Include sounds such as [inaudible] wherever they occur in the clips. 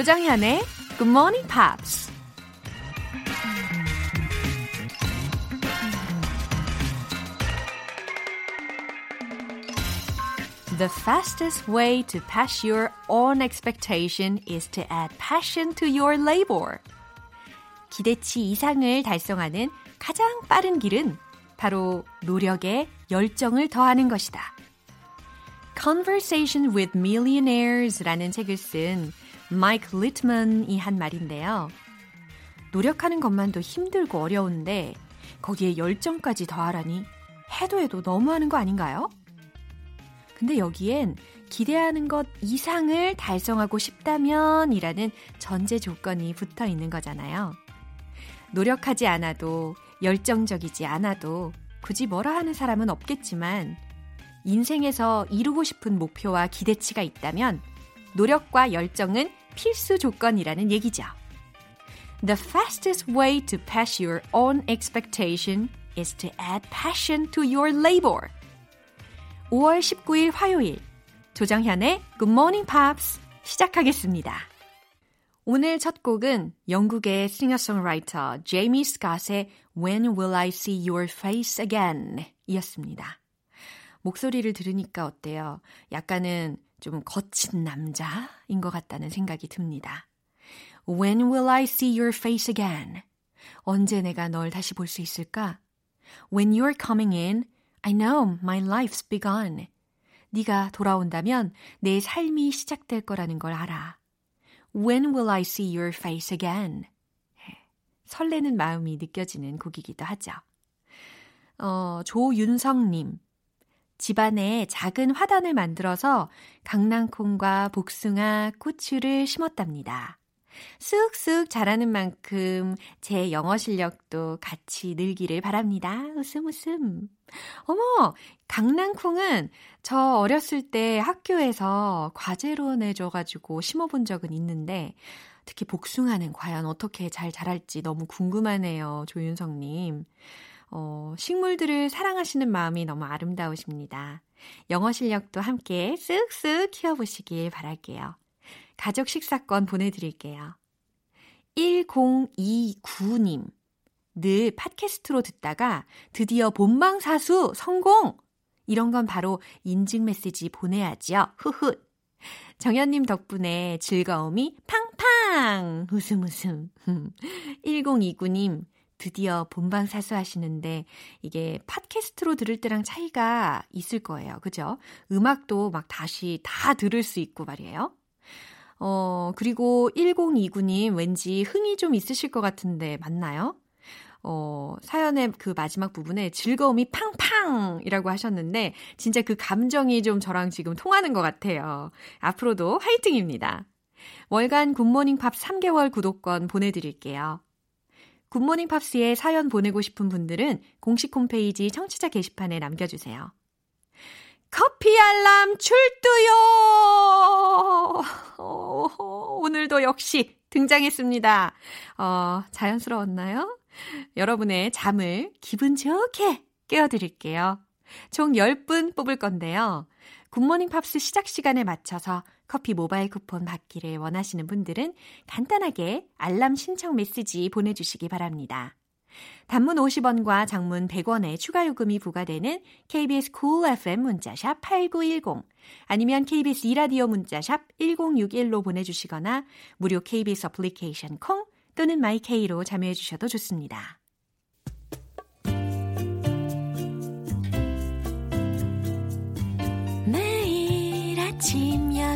조정현의 Good Morning Pops. The fastest way to pass your own expectation is to add passion to your labor. 기대치 이상을 달성하는 가장 빠른 길은 바로 노력에 열정을 더하는 것이다. Conversation with Millionaires라는 책을 쓴 마이크 리트먼이 한 말인데요. 노력하는 것만도 힘들고 어려운데 거기에 열정까지 더하라니 해도 해도 너무하는 거 아닌가요? 근데 여기엔 기대하는 것 이상을 달성하고 싶다면 이라는 전제 조건이 붙어 있는 거잖아요. 노력하지 않아도 열정적이지 않아도 굳이 뭐라 하는 사람은 없겠지만 인생에서 이루고 싶은 목표와 기대치가 있다면 노력과 열정은 필수 조건이라는 얘기죠. The fastest way to pass your own expectation is to add passion to your labor. 5월 19일 화요일 조정현의 Good Morning Pops 시작하겠습니다. 오늘 첫 곡은 영국의 싱어송라이터 제이미 스캇의 When Will I See Your Face Again 이었습니다. 목소리를 들으니까 어때요? 약간은 좀 거친 남자인 것 같다는 생각이 듭니다. When will I see your face again? 언제 내가 널 다시 볼 수 있을까? When you're coming in, I know my life's begun. 네가 돌아온다면 내 삶이 시작될 거라는 걸 알아. When will I see your face again? 설레는 마음이 느껴지는 곡이기도 하죠. 어, 조윤성님. 집안에 작은 화단을 만들어서 강낭콩과 복숭아, 고추를 심었답니다. 쑥쑥 자라는 만큼 제 영어 실력도 같이 늘기를 바랍니다. 웃음 웃음. 어머, 강낭콩은 저 어렸을 때 학교에서 과제로 내줘가지고 심어본 적은 있는데, 특히 복숭아는 과연 어떻게 잘 자랄지 너무 궁금하네요. 조윤성님. 어, 식물들을 사랑하시는 마음이 너무 아름다우십니다. 영어 실력도 함께 쓱쓱 키워보시길 바랄게요. 가족 식사권 보내드릴게요. 1029님. 늘 팟캐스트로 듣다가 드디어 본방사수 성공! 이런 건 바로 인증 메시지 보내야죠. 후훗. 정현님 덕분에 즐거움이 팡팡! 웃음 웃음. [laughs] 1029님. 드디어 본방 사수하시는데 이게 팟캐스트로 들을 때랑 차이가 있을 거예요. 그죠? 음악도 막 다시 다 들을 수 있고 말이에요. 어, 그리고 1029님 왠지 흥이 좀 있으실 것 같은데 맞나요? 어, 사연의 그 마지막 부분에 즐거움이 팡팡이라고 하셨는데 진짜 그 감정이 좀 저랑 지금 통하는 것 같아요. 앞으로도 화이팅입니다. 월간 굿모닝 팝 3개월 구독권 보내드릴게요. 굿모닝 팝스에 사연 보내고 싶은 분들은 공식 홈페이지 청취자 게시판에 남겨주세요. 커피 알람 출두요! [laughs] 오늘도 역시 등장했습니다. 어, 자연스러웠나요? 여러분의 잠을 기분 좋게 깨워드릴게요. 총 10분 뽑을 건데요. 굿모닝 팝스 시작 시간에 맞춰서 커피 모바일 쿠폰 받기를 원하시는 분들은 간단하게 알람 신청 메시지 보내주시기 바랍니다. 단문 50원과 장문 100원의 추가 요금이 부과되는 KBS cool FM 문자샵 8910 아니면 KBS 이라디오 문자샵 1061로 보내주시거나 무료 KBS 어플리케이션 콩 또는 마이케이로 참여해 주셔도 좋습니다.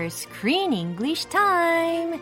Theater Screen English Time.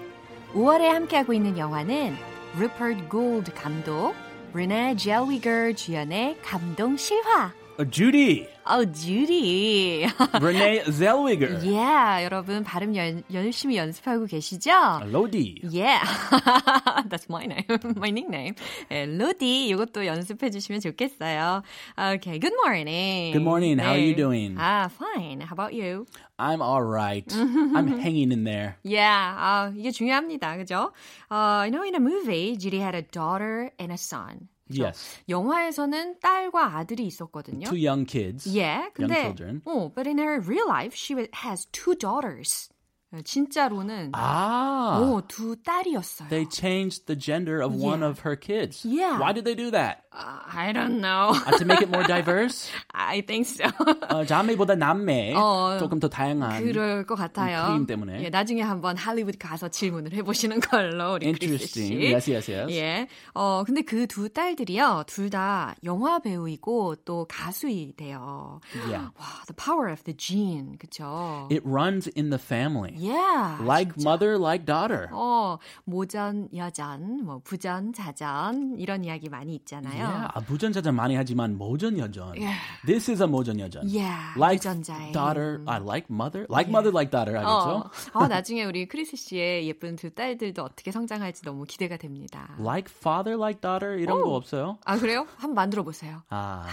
5월에 함께하고 있는 영화는 Rupert Gould 감독, Renee Zellweger 주연의 감동 실화. Judy. 어, 주디. Renee Zellweger. yeah, 여러분 발음 연, 열심히 연습하고 계시죠? Lodi. Yeah, [laughs] that's my name, [laughs] my nickname. 네, 로디, 이것도 연습해 주시면 좋겠어요. Okay, good morning. Good morning. How are you 네. doing? Ah, fine. How about you? I'm all right. [laughs] I'm hanging in there. Yeah, 아, 이게 중요합니다. 그죠? Uh, you know, in a movie, Judy had a daughter and a son. 그죠? Yes. 영화에서는 딸과 아들이 있었거든요. Two young kids. 예, young 근데 children. 어, but in her real life, she has two daughters. 진짜로는 Ah. 오, 두 딸이었어요. They changed the gender of one Yeah. of her kids. Yeah. Why did they do that? Uh, I don't know. Uh, to make it more diverse? I think so. 어, 자매보다 남매. 어, 조금 더 다양한. 그럴 것 같아요. 크림 때문에. 예, 나중에 한번 할리우드 가서 질문을 해보시는 걸로 우리 크리스 Interesting. 씨. Yes, yes, yes. 예. 어, 근데 그 두 딸들이요. 둘 다 영화 배우이고 또 가수이대요. Yeah. 와, the power of the gene. 그쵸? It runs in the family. Yeah. Like mother, like daughter. 어, 모전, 여전, 뭐 부전, 자전 이런 이야기 많이 있잖아요. Yeah, 아, 부전 자전 많이 하지만 모전 여전. Yeah. This is a 모전 여전. Yeah, like 유전자의 daughter, 힘. I like mother, like mother, like daughter. 어, 알겠죠? 어, 나중에 우리 크리스 씨의 예쁜 두 딸들도 어떻게 성장할지 너무 기대가 됩니다. Like father, like daughter 이런 거 오. 없어요? 아 그래요? 한번 만들어 보세요. 아,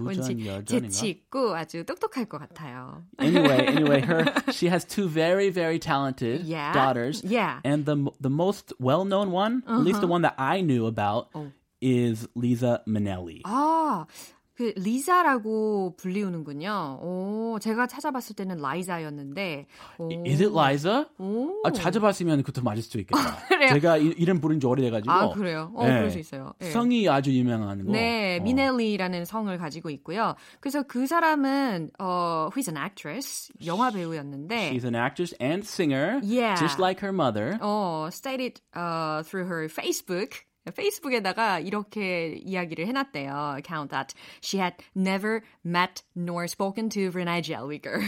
왠지 부전여전인가? 재치 있고 아주 똑똑할 것 같아요. anyway, [laughs] anyway, her she has two very very talented Yeah. daughters. Yeah. Uh-huh. And the the most well-known one, at least the one that I knew about Oh. is Lisa Minnelli. 아, 그 리자라고 불리우는군요. 오, 제가 찾아봤을 때는 라이자였는데. 오. Is it Liza? 오. 아, 찾아봤으면 그것도 맞을 수도 있겠다. [laughs] 그래요? 제가 이, 이름 부른 지 오래돼가지고. 아, 그래요? 어, 네. 그럴 수 있어요. 예. 성이 아주 유명한 거. 네, 어. 미넬리라는 성을 가지고 있고요. 그래서 그 사람은 어, who's an actress, 영화 배우였는데 She's an actress and singer, Yeah. just like her mother. 어, stated uh, through her Facebook. 페이스북에다가 이렇게 이야기를 해놨대요. Account that she had never met nor spoken to Renee Zellweger.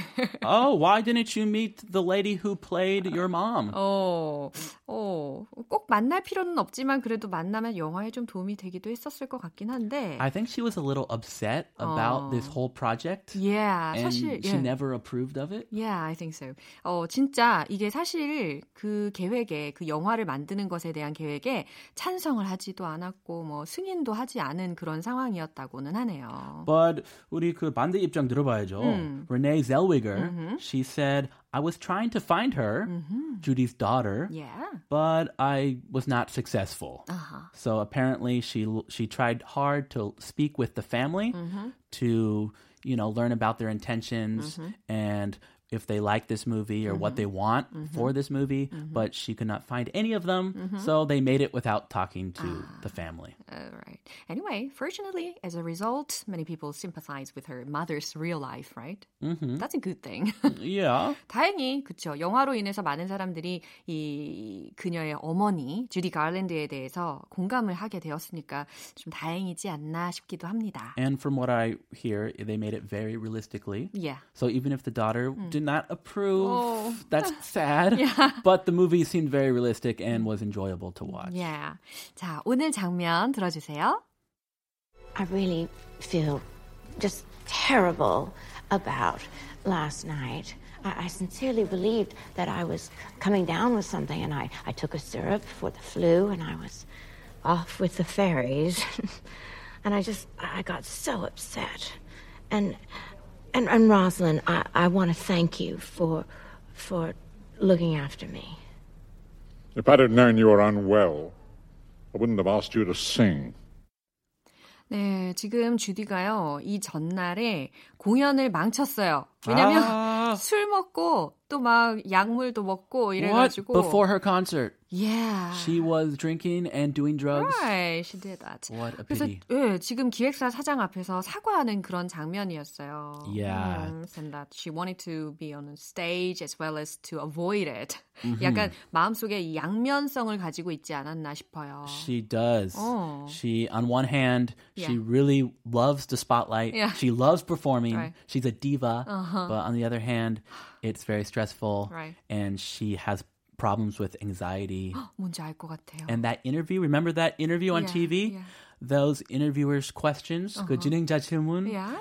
oh, why didn't you meet the lady who played your mom? 어, 어, 꼭 만날 필요는 없지만 그래도 만나면 영화에 좀 도움이 되기도 했었을 것 같긴 한데. I think she was a little upset about this whole project. yeah, and 사실 she 예. never approved of it. Yeah, I think so. 어, 진짜 이게 사실 그 계획에 그 영화를 만드는 것에 대한 계획에 찬성을 하지도 않았고 뭐 승인도 하지 않은 그런 상황이었다고는 하네요. But 우리 그 반대 입장 들어봐야죠. Renee Zellweger, she said, I was trying to find her, Judy's daughter, Yeah. but I was not successful. Uh-huh. So apparently she she tried hard to speak with the family to, you know, learn about their intentions and if they like this movie or what they want for this movie, but she could not find any of them. So they made it without talking to the family. All right. Anyway, fortunately, as a result, many people sympathize with her mother's real life, right? Mm-hmm. That's a good thing. [laughs] Yeah. 다행히 그쵸 영화로 인해서 많은 사람들이 이 그녀의 어머니 주디 가랜드에 대해서 공감을 하게 되었으니까 좀 다행이지 않나 싶기도 합니다. And from what I hear, they made it very realistically. Yeah. So even if the daughter did not approve, Oh. that's [laughs] sad. But the movie seemed very realistic and was enjoyable to watch. Yeah. 자, 오늘 장면 들어주세요. I really feel just terrible about last night. I, I sincerely believed that I was coming down with something, and I, I took a syrup for the flu, and I was off with the fairies. [laughs] and I just, I got so upset. And, and, and Rosalind, I, I want to thank you for, for looking after me. If I'd have known you were unwell, I wouldn't have asked you to sing. 네, 지금 주디가요, 이 전날에 공연을 망쳤어요. 왜냐면 아. 술 먹고 또 막 약물도 먹고 이래가지고. What? Before her concert, Yeah. she was drinking and doing drugs. Right, she did that. What a 그래서 pity. 예, 지금 기획사 사장 앞에서 사과하는 그런 장면이었어요. Yeah. 음, and that she wanted to be on stage as well as to avoid it. Mm-hmm. 약간 마음속에 이 양면성을 가지고 있지 않았나 싶어요. She does. Oh. She, on one hand, she Yeah. really loves the spotlight. Yeah. She loves performing. Right. She's a diva. But on the other hand, it's very stressful. Right. And she has problems with anxiety. [gasps] 뭔지 알 것 같아요. and that interview, remember that interview on Yeah, TV? yeah. Uh-huh. Those interviewers' questions, 그 진행자 질문, yeah.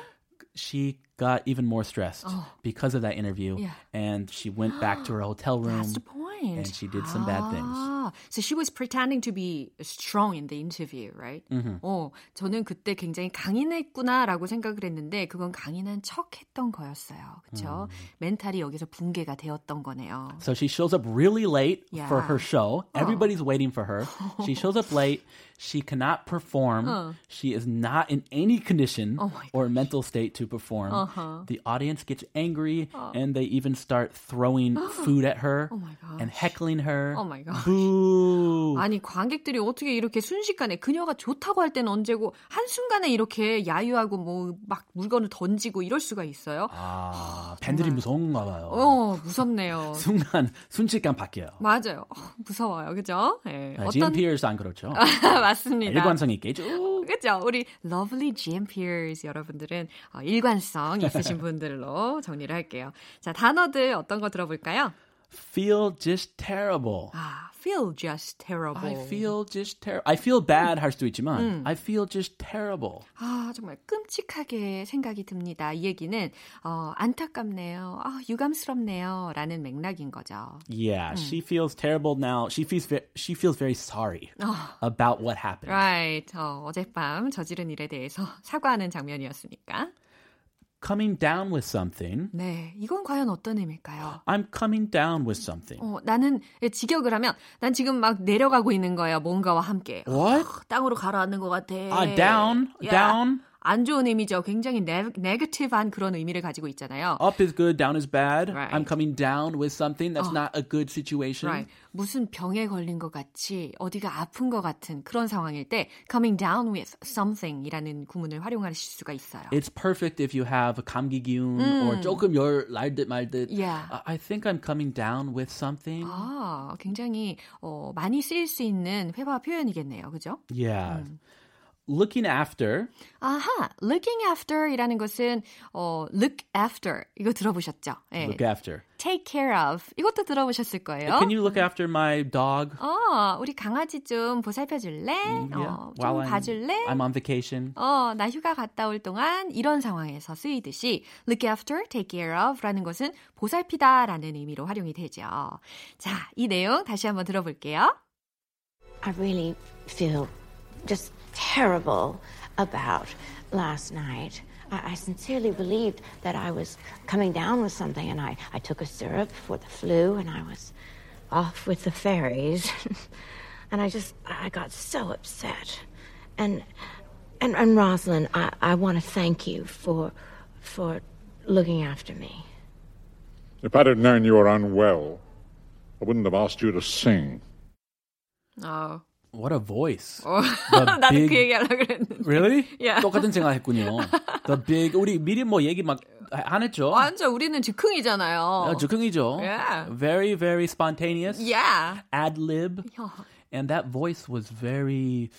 she got even more stressed because of that interview. Oh. Yeah. And she went back to her [gasps] hotel room. That's the point. And she did some bad things. Ah, so she was pretending to be strong in the interview, right? Mm-hmm. 어, 저는 그때 굉장히 강인했구나라고 생각을 했는데 그건 강인한 척했던 거였어요. 그렇죠? 음. 멘탈이 여기서 붕괴가 되었던 거네요. So she shows up really late Yeah. for her show. Everybody's waiting for her. She shows [laughs] up late. She cannot perform. She is not in any condition Oh my or mental state to perform. Uh-huh. The audience gets angry and they even start throwing [gasps] food at her Oh my gosh. and heckling her. Oh my gosh. Boo. 아니 관객들이 어떻게 이렇게 순식간에 그녀가 좋다고 할 때는 언제고 한순간에 이렇게 야유하고 뭐 막 물건을 던지고 이럴 수가 있어요? 아, 팬들이 무서운가 봐요. 어, 무섭네요. [laughs] 순간 순식간 바뀌어요. 맞아요. 어, 무서워요. 그죠? 예. 네, GM Pierce 안 그렇죠? [laughs] 맞습니다. 일관성 있게 쭉. 그죠? 우리 lovely GM peers 여러분들은 어, 일관성 있으신 분들로 정리를 할게요. 자, 단어들 어떤 거 들어볼까요? Feel just terrible. 아, feel just terrible. I feel just terrible. I feel bad 할 수도 있지만 I feel just terrible. 아, 정말 끔찍하게 생각이 듭니다. 이 얘기는 어, 안타깝네요. 아, 유감스럽네요. 라는 맥락인 거죠. Yeah, she feels terrible now. She feels ve- she feels very sorry about what happened. Right. 어, 어젯밤 저지른 일에 대해서 사과하는 장면이었으니까. Coming down with something. 네, 이건 과연 어떤 의미일까요? I'm coming down with something. 어, 나는 직역을 하면 난 지금 막 내려가고 있는 거야. 뭔가와 함께. What? 아, 땅으로 가라앉는 것 같아. Ah, down, 야, down. 안 좋은 의미죠. 굉장히 네, 네거티브한 그런 의미를 가지고 있잖아요. Up is good, down is bad. Right. I'm coming down with something that's not a good situation. Right. 무슨 병에 걸린 것 같이 어디가 아픈 것 같은 그런 상황일 때 coming down with something이라는 구문을 활용하실 수가 있어요. It's perfect if you have a 감기 기운 or 조금 열 날듯 말듯. Yeah. I- think I'm coming down with something. 아, 굉장히 어, 많이 쓰일 수 있는 회화 표현이겠네요. 그죠? Yeah. Looking after. 아하, looking after이라는 것은 어, look after 이거 들어보셨죠? 예. Look after. take care of 이것도 들어보셨을 거예요. Can you look after my dog? 어, 우리 강아지 좀 보살펴 줄래? Yeah. 어, 좀 While I'm, 봐줄래? I'm on vacation. 어, 나 휴가 갔다 올 동안 이런 상황에서 쓰이듯이 look after, take care of라는 것은 보살피다라는 의미로 활용이 되죠. 자, 이 내용 다시 한번 들어볼게요. I really feel just terrible about last night. I, I sincerely believed that I was coming down with something, and I, I took a syrup for the flu, and I was off with the fairies. [laughs] and I just, I got so upset. And, and, and Rosalind, I, I want to thank you for, for looking after me. If I'd have known you were unwell, I wouldn't have asked you to sing. 어, What a voice. [laughs] 어, The 나는 big- 그 얘기하려고 그랬는데. Really? Yeah. 똑같은 생각했군요. [laughs] The big 우리 미리 뭐 얘기 막 안 했죠? 완전 우리는 즉흥이잖아요. 어, 즉흥이죠. Yeah. Very very spontaneous. Yeah. Ad lib. And that voice was very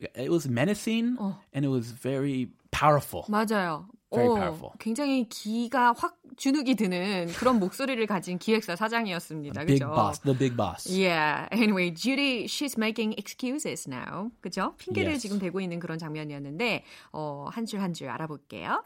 it was menacing and it was very powerful. 맞아요. Very 어, powerful. 굉장히 기가 확 주눅이 드는 그런 목소리를 가진 기획사 사장이었습니다. Big 그죠? boss, the big boss. Yeah. Anyway, Judy, she's making excuses now. 그죠? 핑계를 Yes. 지금 대고 있는 그런 장면이었는데 어, 한 줄 한 줄 알아볼게요.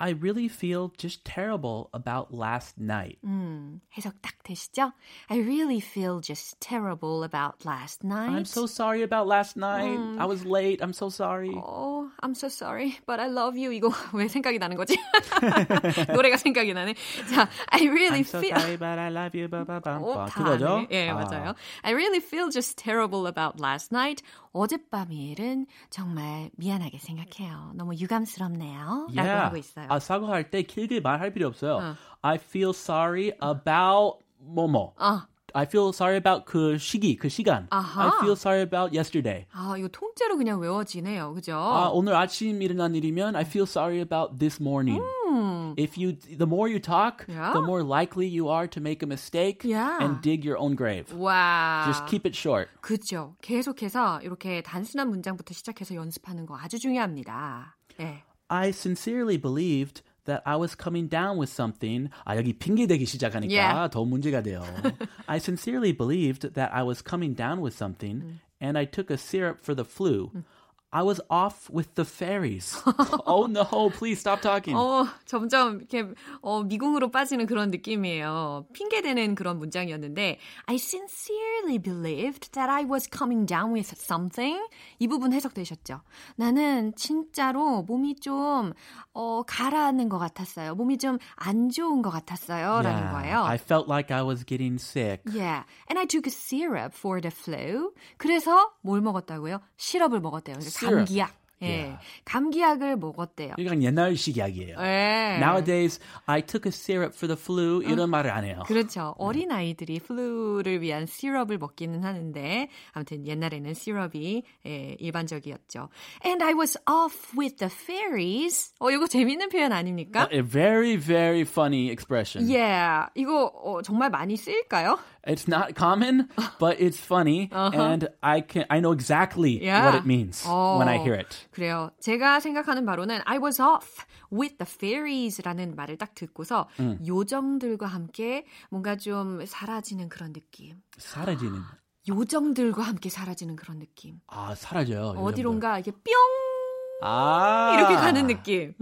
I really feel just terrible about last night. 음, 해석 딱 되시죠? I really feel just terrible about last night. I'm so sorry about last night. I was late. I'm so sorry. Oh, I'm so sorry, but I love you. 이거 [laughs] 왜 생각이 나는 거지? [laughs] 노래가 생각이 나네. 자, I really I'm so feel. sorry, but I love you. 바바밤. 어, 다 그거죠? 아네. 예, 아. 맞아요. I really feel just terrible about last night. 어젯밤 일은 정말 미안하게 생각해요. 너무 유감스럽네요. 라고 Yeah. 하고 있어요. 하셨어요? 아, 사과할 때 길게 말할 필요 없어요. 어. I feel sorry about 뭐뭐. 아, I feel sorry about 그 시기, 그 시간. 아하. I feel sorry about yesterday. 아, 이거 통째로 그냥 외워지네요. 그죠? 아, 오늘 아침 일어난 일이면 I feel sorry about this morning. If you the more you talk, 음. Yeah. the more likely you are to make a mistake Yeah. and dig your own grave. 와. Just keep it short. 그죠. 계속해서 이렇게 단순한 문장부터 시작해서 연습하는 거 아주 중요합니다. 네. I sincerely believed that I was coming down with something. 아, 여기 핑계 대기 시작하니까 Yeah. 더 문제가 돼요. [laughs] I sincerely believed that I was coming down with something and I took a syrup for the flu. I was off with the fairies. oh no, please stop talking. 어, 점점 이렇게 어, 미궁으로 빠지는 그런 느낌이에요. 핑계대는 그런 문장이었는데 I sincerely believed that I was coming down with something. 이 부분 해석되셨죠? 나는 진짜로 몸이 좀 어, 가라앉는 것 같았어요. 몸이 좀 안 좋은 것 같았어요. 라는 거예요. I felt like I was getting sick. Yeah, and I took a syrup for the flu. 그래서 뭘 먹었다고요? 시럽을 먹었대요. 그러니까 Syrup. 감기약. 예. 감기약을 먹었대요. 이건 옛날식 이야기예요. 예. Nowadays, I took a syrup for the flu. 이런 말을 안 해요. 그렇죠. 어린 아이들이 플루를 위한 시럽을 먹기는 하는데 아무튼 옛날에는 시럽이 예, 일반적이었죠. And I was off with the fairies. 어 이거 재밌는 표현 아닙니까? A very, very funny expression. Yeah, 이거 어, 정말 많이 쓰일까요? It's not common, but it's funny, and I can I know exactly Uh-huh. Yeah. what it means when I 어, hear it. 그래요. 제가 생각하는 바로는 I was off with the fairies 라는 말을 딱 듣고서 음. 요정들과 함께 뭔가 좀 사라지는 그런 느낌. 사라지는 요정들과 함께 사라지는 그런 느낌. 아 사라져요. 어디론가 이렇게 뿅 아 이렇게 가는 느낌.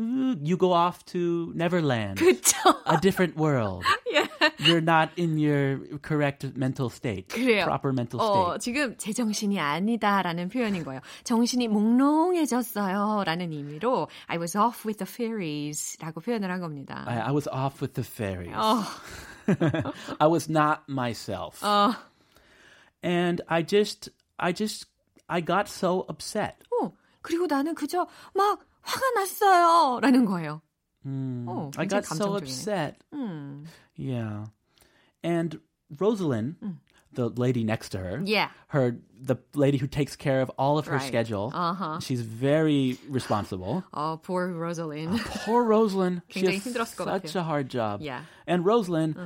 You go off to Neverland, 그쵸? a different world. [laughs] You're not in your correct mental state, 그래요. proper mental 어, state. 지금 제 정신이 아니다라는 표현인 거예요. 정신이 몽롱해졌어요라는 의미로 I was off with the fairies 라고 표현을 한 겁니다. I, I was off with the fairies. 어, [laughs] I was not myself. 어, and I just I just I got so upset. 어, 그리고 나는 그저 막 화가 났어요라는 거예요. 어, I 굉장히 got so 감정적이네. upset. 음, Yeah. And Rosalind, the lady next to her, Yeah. her the lady who takes care of all of her Right. schedule. Uh-huh. She's very responsible. [laughs] 어, poor Rosalind. Poor Rosalind. [laughs] She 굉장히 has 힘들었을 것 such 같아요. a hard job. Yeah. And Rosalind,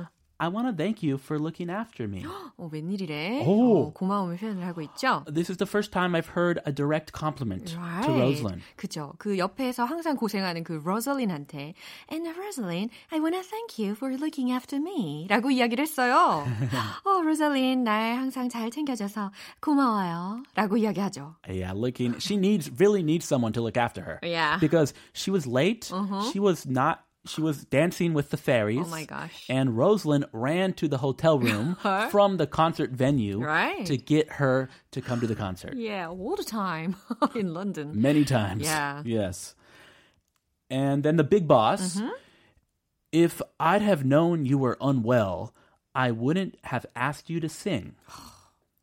I want to thank you for looking after me. [gasps] 어, 웬일이래? 오. 어, 고마움을 표현을 하고 있죠. this is the first time I've heard a direct compliment to Rosalind. 그죠. 그 옆에서 항상 고생하는 그 로즐린한테 And Rosalind, I want to thank you for looking after me 라고 이야기를 했어요. [laughs] 어, 로즐린, 날 항상 잘 챙겨줘서 고마워요. 라고 이야기하죠. Yeah, looking. She needs really needs someone to look after her. Yeah. Because she was late. She was not. she was dancing with the fairies. Oh my gosh. And Rosalind ran to the hotel room [laughs] from the concert venue Right. to get her to come to the concert. Yeah, all the time [laughs] in London. Many times. Yeah. Yes. And then the big boss. Mm-hmm. If I'd have known you were unwell, I wouldn't have asked you to sing. [gasps] [laughs]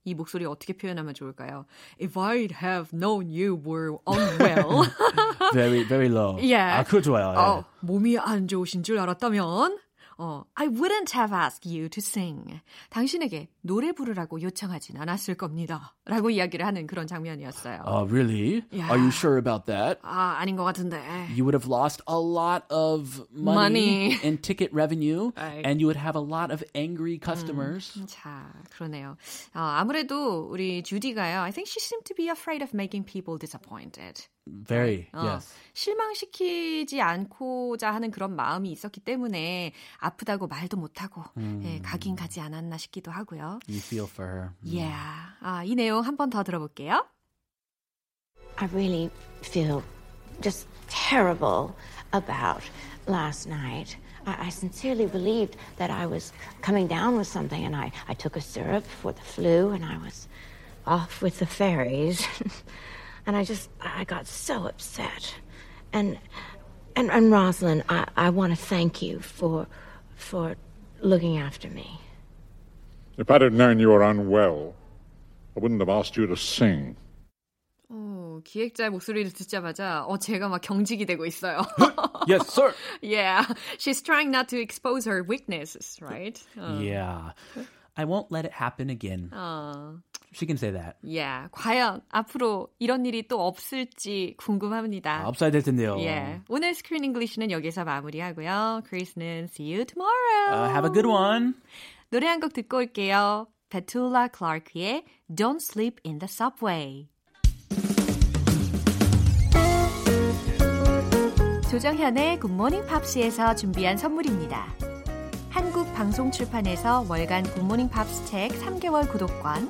이 목소리 어떻게 표현하면 좋을까요? If I'd have known you were unwell. Very, very low. Yeah. 아, 그거 좋아요. 예. 어, 몸이 안 좋으신 줄 알았다면 어, I wouldn't have asked you to sing. 당신에게 노래 부르라고 요청하진 않았을 겁니다. 라고 이야기를 하는 그런 장면이었어요. Oh, really? Yeah. Are you sure about that? 아, 아닌 것 같은데. You would have lost a lot of money, Money. in ticket revenue, Right. and you would have a lot of angry customers. 자, 그러네요. 어, 아무래도 우리 주디가요. I think she seemed to be afraid of making people disappointed. Very, 어, yes. 실망시키지 않고자 하는 그런 마음이 있었기 때문에 아프다고 말도 못하고 예, 가긴 가지 않았나 싶기도 하고요. You feel for her. Yeah. 아, 이 내용 한 번 더 들어볼게요. I really feel just terrible about last night. I, I sincerely believed that I was c- coming down with something, and I, I took a syrup for the flu, and I was off with the fairies. [laughs] and I just, I got so upset. And, and, and Rosalind, I, I want to thank you for, for looking after me. If I'd have known you were unwell, I wouldn't have asked you to sing. 오, 어, 기획자의 목소리를 듣자마자 어 제가 막 경직이 되고 있어요. [laughs] yes, sir. [laughs] yeah, she's trying not to expose her weaknesses, right? 어. Yeah. I won't let it happen again. 어. She can say that. Yeah. 과연 앞으로 이런 일이 또 없을지 궁금합니다. 아, 없어야 될 텐데요. Yeah. 오늘 스크린 잉글리시는 여기서 마무리하고요. 크리스는 see you tomorrow. Uh, have a good one. 노래 한 곡 듣고 올게요. 페툴라 클라크의 Don't Sleep in the Subway. 조정현의 굿모닝 팝스에서 준비한 선물입니다. 한국 방송 출판에서 월간 굿모닝 팝스 책 3개월 구독권,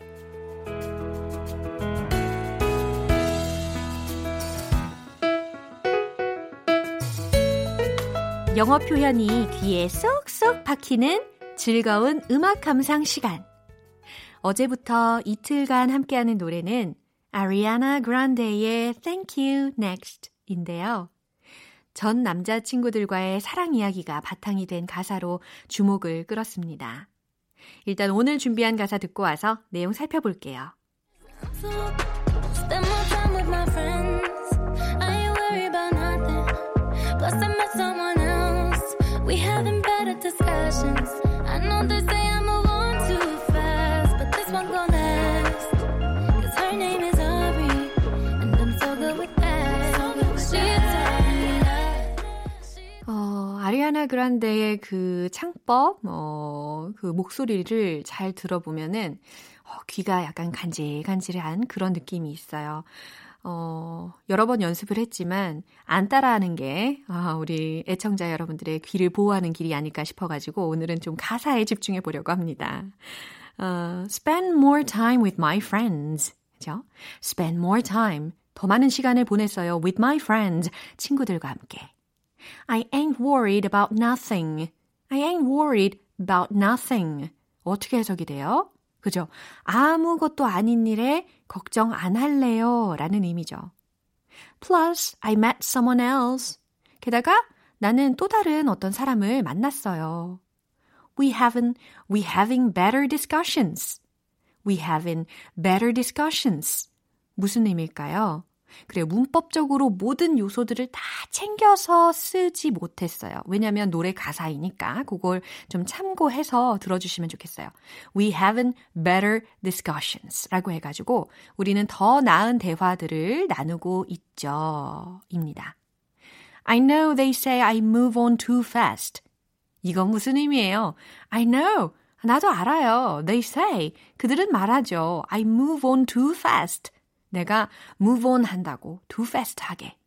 영어 표현이 귀에 쏙쏙 박히는 즐거운 음악 감상 시간. 어제부터 이틀간 함께하는 노래는 아리아나 그란데의 Thank You Next인데요. 전 남자친구들과의 사랑 이야기가 바탕이 된 가사로 주목을 끌었습니다. 일단 오늘 준비한 가사 듣고 와서 내용 살펴볼게요. Else. We having better discussions. I know they say I move on too fast, but this one gon' last. Cause her name is Ari, and I'm so good with that. So good with that. 어, 아리아나 그란데의 그 창법, 어, 그 목소리를 잘 들어보면은 어, 귀가 약간 간질간질한 그런 느낌이 있어요. 어, 여러 번 연습을 했지만 안 따라하는 게 아, 우리 애청자 여러분들의 귀를 보호하는 길이 아닐까 싶어가지고 오늘은 좀 가사에 집중해 보려고 합니다. 어, spend more time with my friends. 그죠? spend more time. 더 많은 시간을 보냈어요. with my friends. 친구들과 함께. I ain't worried about nothing. I ain't worried about nothing. 어떻게 해석이 돼요? 그죠? 아무것도 아닌 일에 걱정 안 할래요. 라는 의미죠. Plus, I met someone else. 게다가 나는 또 다른 어떤 사람을 만났어요. We haven't, we having better discussions. We having better discussions. 무슨 의미일까요? 그래요. 문법적으로 모든 요소들을 다 챙겨서 쓰지 못했어요. 왜냐하면 노래 가사이니까 그걸 좀 참고해서 들어주시면 좋겠어요. We haven't better discussions 라고 해가지고 우리는 더 나은 대화들을 나누고 있죠. 입니다. I know they say I move on too fast. 이건 무슨 의미예요? I know. 나도 알아요. They say. 그들은 말하죠. I move on too fast. 내가 move on 한다고, too fast 하게.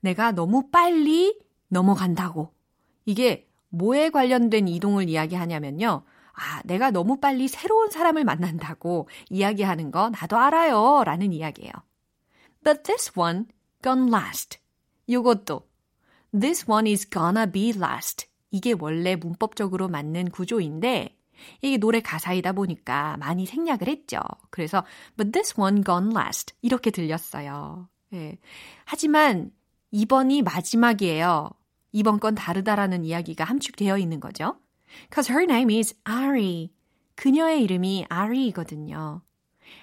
내가 너무 빨리 넘어간다고. 이게 뭐에 관련된 이동을 이야기하냐면요. 아, 내가 너무 빨리 새로운 사람을 만난다고 이야기하는 거 나도 알아요. 라는 이야기예요. But this one gonna last. 요것도 this one is gonna be last. 이게 원래 문법적으로 맞는 구조인데 이게 노래 가사이다 보니까 많이 생략을 했죠. 그래서 but this one gone last 이렇게 들렸어요. 예. 하지만 이번이 마지막이에요. 이번 건 다르다라는 이야기가 함축되어 있는 거죠. Cause her name is Ari. 그녀의 이름이 Ari이거든요.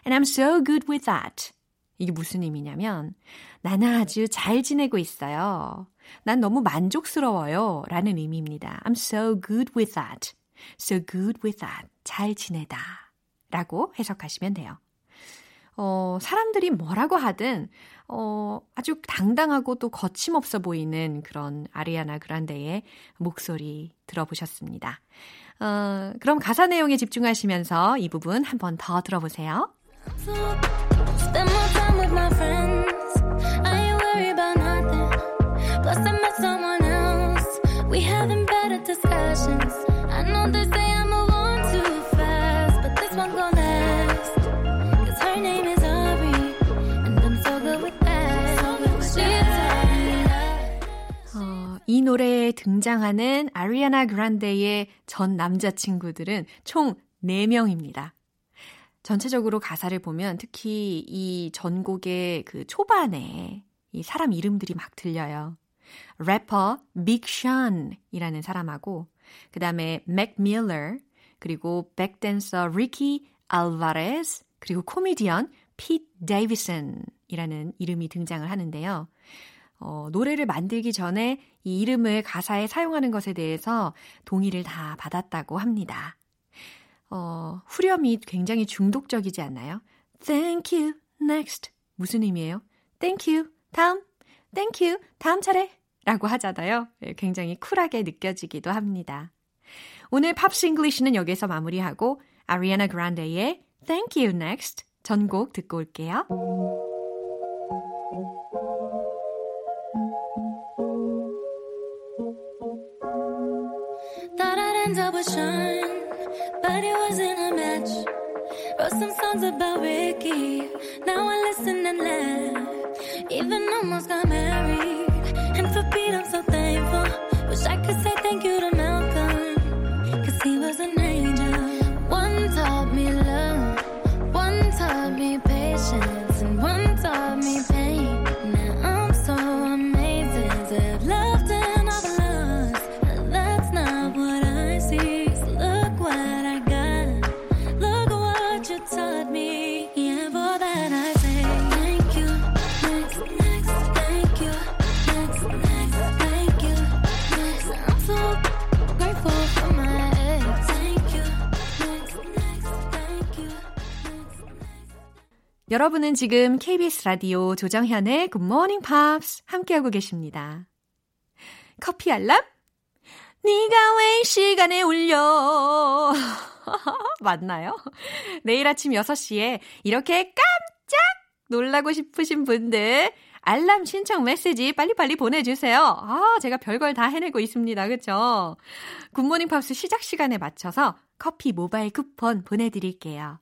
And I'm so good with that. 이게 무슨 의미냐면 나는 아주 잘 지내고 있어요. 난 너무 만족스러워요. 라는 의미입니다. I'm so good with that. So good with that. 잘 지내다. 라고 해석하시면 돼요. 어, 사람들이 뭐라고 하든, 어, 아주 당당하고 또 거침없어 보이는 그런 아리아나 그란데의 목소리 들어보셨습니다. 어, 그럼 가사 내용에 집중하시면서 이 부분 한 번 더 들어보세요. Discussions. 어, 이 노래에 등장하는 아리아나 그란데의 전 남자친구들은 총 4명입니다. 전체적으로 가사를 보면 특히 이 전곡의 그 초반에 이 사람 이름들이 막 들려요. 래퍼 빅션이라는 사람하고 그 다음에 맥 밀러 그리고 백댄서 리키 알바레스 그리고 코미디언 핏 데이비슨이라는 이름이 등장을 하는데요. 어, 노래를 만들기 전에 이 이름을 가사에 사용하는 것에 대해서 동의를 다 받았다고 합니다. 어, 후렴이 굉장히 중독적이지 않나요? Thank you, next. 무슨 의미예요? Thank you, 다음. Thank you, 다음 차례. 라고 하잖아요. 예, 굉장히 쿨하게 느껴지기도 합니다. 오늘 팝스 잉글리시는 여기서 마무리하고 아리아나 그란데의 Thank You Next 전곡 듣고 올게요. And for Pete I'm. 여러분은 지금 KBS 라디오 조정현의 Good Morning Pops 함께하고 계십니다. 커피 알람? 네가 왜이 시간에 울려? [laughs] 맞나요? 내일 아침 6시에 이렇게 깜짝 놀라고 싶으신 분들 알람 신청 메시지 빨리빨리 보내주세요. 아, 제가 별걸 다 해내고 있습니다. 그쵸? Good Morning Pops 시작 시간에 맞춰서 커피 모바일 쿠폰 보내드릴게요.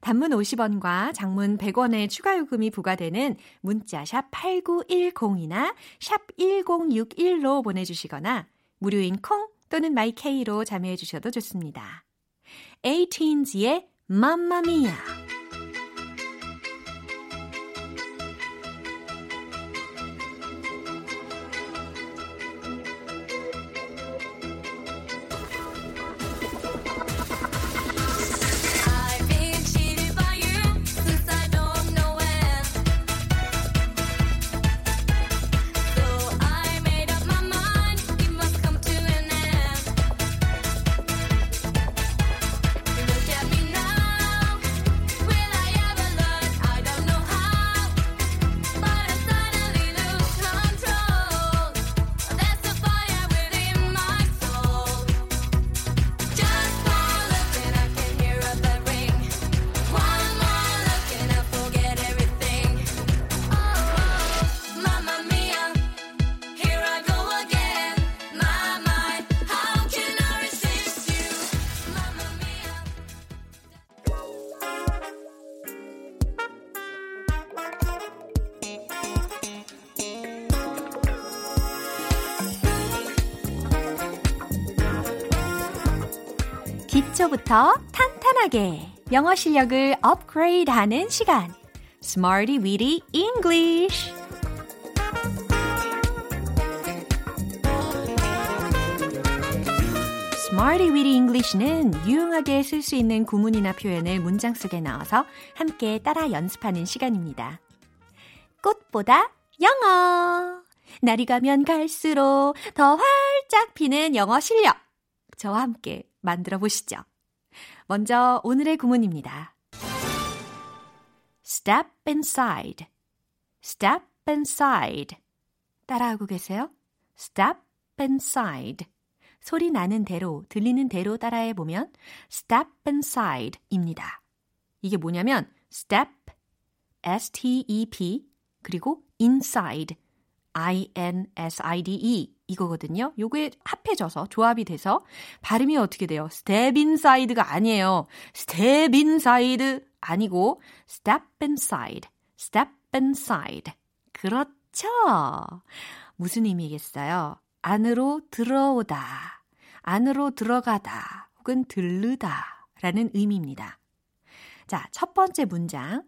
단문 50원과 장문 100원의 추가 요금이 부과되는 문자 샵 8910이나 샵 1061로 보내주시거나 무료인 콩 또는 마이케이로 참여해 주셔도 좋습니다. 에이틴즈의 맘마미아 기초부터 탄탄하게 영어 실력을 업그레이드하는 시간 Smarty Weedy English Smarty Weedy English는 유용하게 쓸 수 있는 구문이나 표현을 문장 속에 넣어서 함께 따라 연습하는 시간입니다. 꽃보다 영어. 날이 가면 갈수록 더 활짝 피는 영어 실력. 저와 함께 만들어 보시죠. 먼저 오늘의 구문입니다. step inside. step inside. 따라하고 계세요? step inside. 소리 나는 대로, 들리는 대로 따라해 보면 step inside 입니다. 이게 뭐냐면 step, s-t-e-p, 그리고 inside, i-n-s-i-d-e 이거거든요. 요게 합해져서 조합이 돼서 발음이 어떻게 돼요? step inside가 아니에요. step inside 아니고 step inside, step inside. 그렇죠. 무슨 의미겠어요? 안으로 들어오다, 안으로 들어가다, 혹은 들르다 라는 의미입니다. 자, 첫 번째 문장.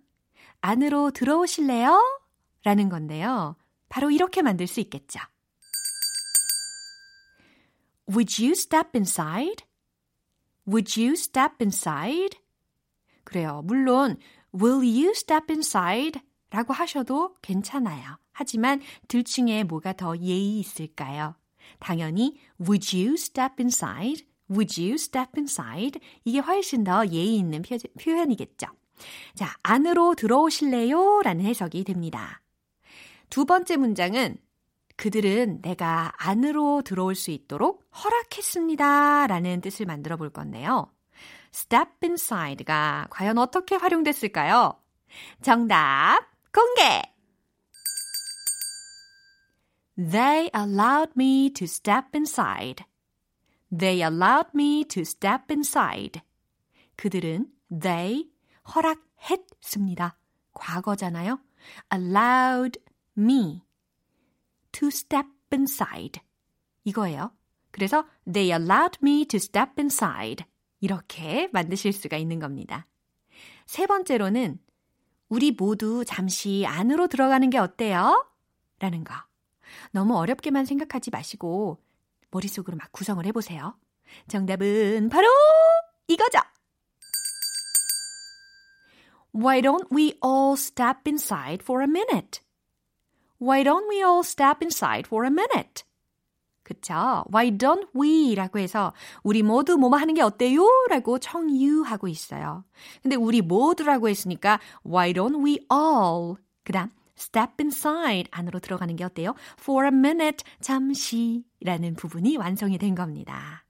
안으로 들어오실래요? 라는 건데요. 바로 이렇게 만들 수 있겠죠. Would you step inside? Would you step inside? 그래요. 물론 Will you step inside? 라고 하셔도 괜찮아요. 하지만 둘 중에 뭐가 더 예의 있을까요? 당연히 Would you step inside? Would you step inside? 이게 훨씬 더 예의 있는 표, 표현이겠죠. 자, 안으로 들어오실래요? 라는 해석이 됩니다. 두 번째 문장은 그들은 내가 안으로 들어올 수 있도록 허락했습니다. 라는 뜻을 만들어 볼 건데요. step inside가 과연 어떻게 활용됐을까요? 정답 공개! They allowed me to step inside. They allowed me to step inside. 그들은 they 허락했습니다. 과거잖아요. allowed me to step inside. 이거예요. 그래서 they allowed me to step inside. 이렇게 만드실 수가 있는 겁니다. 세 번째로는 우리 모두 잠시 안으로 들어가는 게 어때요? 라는 거. 너무 어렵게만 생각하지 마시고 머릿속으로 막 구성을 해보세요. 정답은 바로 이거죠. Why don't we all step inside for a minute? Why don't we all step inside for a minute? 그쵸? Why don't we? 라고 해서 우리 모두 뭐뭐 하는 게 어때요? 라고 청유하고 있어요. 근데 우리 모두라고 했으니까 Why don't we all? 그 다음 step inside 안으로 들어가는 게 어때요? For a minute 잠시 라는 부분이 완성이 된 겁니다.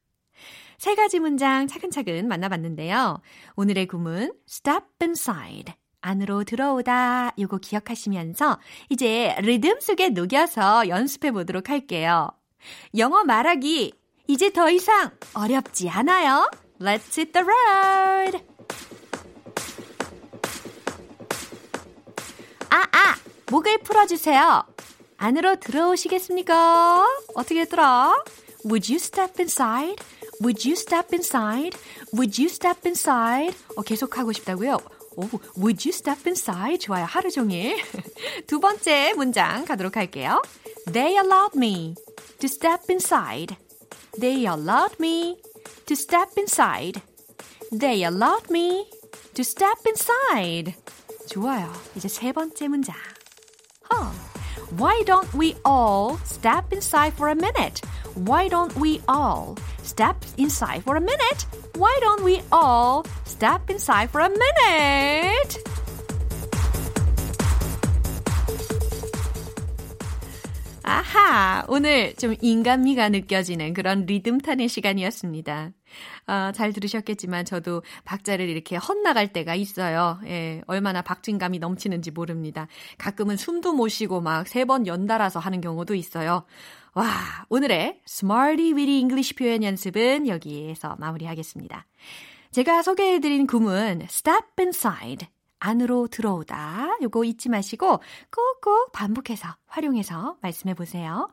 세 가지 문장 차근차근 만나봤는데요. 오늘의 구문 step inside 안으로 들어오다 요거 기억하시면서 이제 리듬 속에 녹여서 연습해 보도록 할게요. 영어 말하기 이제 더 이상 어렵지 않아요. Let's hit the road. 아, 아, 목을 풀어주세요. 안으로 들어오시겠습니까? 어떻게 했더라? Would you step inside? Would you step inside? Would you step inside? 어, 계속 하고 싶다고요? 오, would you step inside? 좋아요. 하루 종일. [laughs] 두 번째 문장 가도록 할게요. They allowed me to step inside. They allowed me to step inside. They allowed me to step inside. 좋아요. 이제 세 번째 문장. Huh. Why don't we all step inside for a minute? Why don't we all step inside for a minute? Why don't we all step inside for a minute? 아하! 오늘 좀 인간미가 느껴지는 그런 리듬 타는 시간이었습니다. 아, 잘 들으셨겠지만 저도 박자를 이렇게 헛나갈 때가 있어요. 예, 얼마나 박진감이 넘치는지 모릅니다. 가끔은 숨도 못 쉬고 막 세 번 연달아서 하는 경우도 있어요. 와, 오늘의 Smarty Weedy English 표현 연습은 여기에서 마무리하겠습니다. 제가 소개해드린 구문 step inside 안으로 들어오다. 요거 잊지 마시고 꼭꼭 반복해서 활용해서 말씀해 보세요.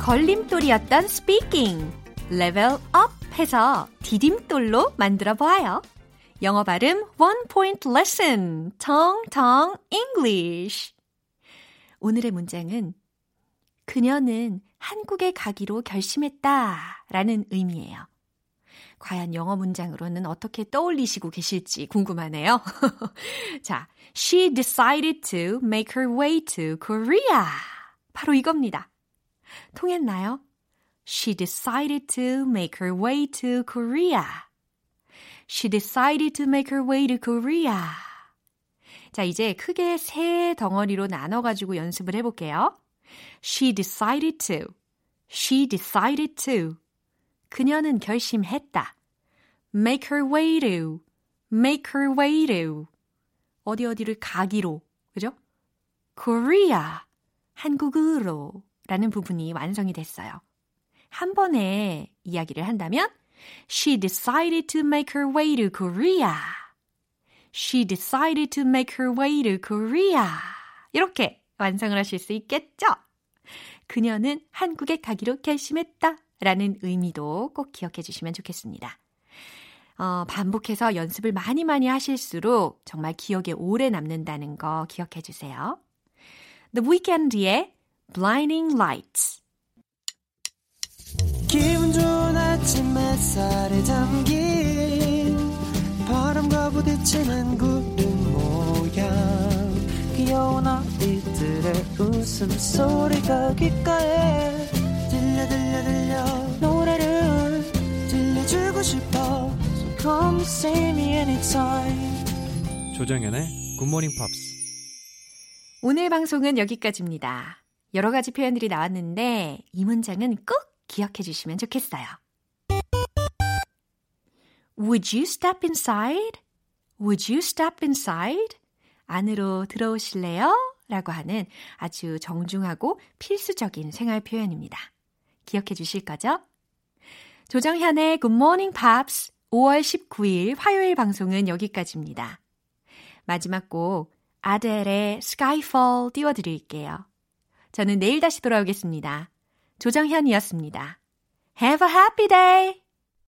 걸림돌이었던 speaking level up 해서 디딤돌로 만들어 보아요. 영어 발음 one point lesson 텅텅 English 오늘의 문장은 그녀는 한국에 가기로 결심했다 라는 의미예요. 과연 영어 문장으로는 어떻게 떠올리시고 계실지 궁금하네요. 자, she decided to make her way to Korea. 바로 이겁니다. 통했나요? She decided to make her way to Korea. She decided to make her way to Korea. 자, 이제 크게 세 덩어리로 나눠 가지고 연습을 해 볼게요. She decided to. She decided to. 그녀는 결심했다. make her way to, make her way to. 어디 어디를 가기로, 그죠? Korea, 한국으로 라는 부분이 완성이 됐어요. 한 번에 이야기를 한다면 She decided to make her way to Korea. She decided to make her way to Korea. 이렇게 완성을 하실 수 있겠죠? 그녀는 한국에 가기로 결심했다. 라는 의미도 꼭 기억해 주시면 좋겠습니다. 어, 반복해서 연습을 많이 많이 하실수록 정말 기억에 오래 남는다는 거 기억해 주세요. The Weeknd의 Blinding Lights. 햇살에 담긴 바람과 부딪히는 구름 모양. 귀여운 아이들의 웃음소리가 귓가에 들려 들려 들려. 노래를 들려주고 싶어. So come see me anytime. 조정연의 굿모닝 팝스 오늘 방송은 여기까지입니다. 여러 가지 표현들이 나왔는데 이 문장은 꼭 기억해 주시면 좋겠어요. Would you step inside? Would you step inside? 안으로 들어오실래요? 라고 하는 아주 정중하고 필수적인 생활 표현입니다. 기억해 주실 거죠? 조정현의 Good Morning Pops 5월 19일 화요일 방송은 여기까지입니다. 마지막 곡 아델의 Skyfall 띄워드릴게요. 저는 내일 다시 돌아오겠습니다. 조정현이었습니다. Have a happy day!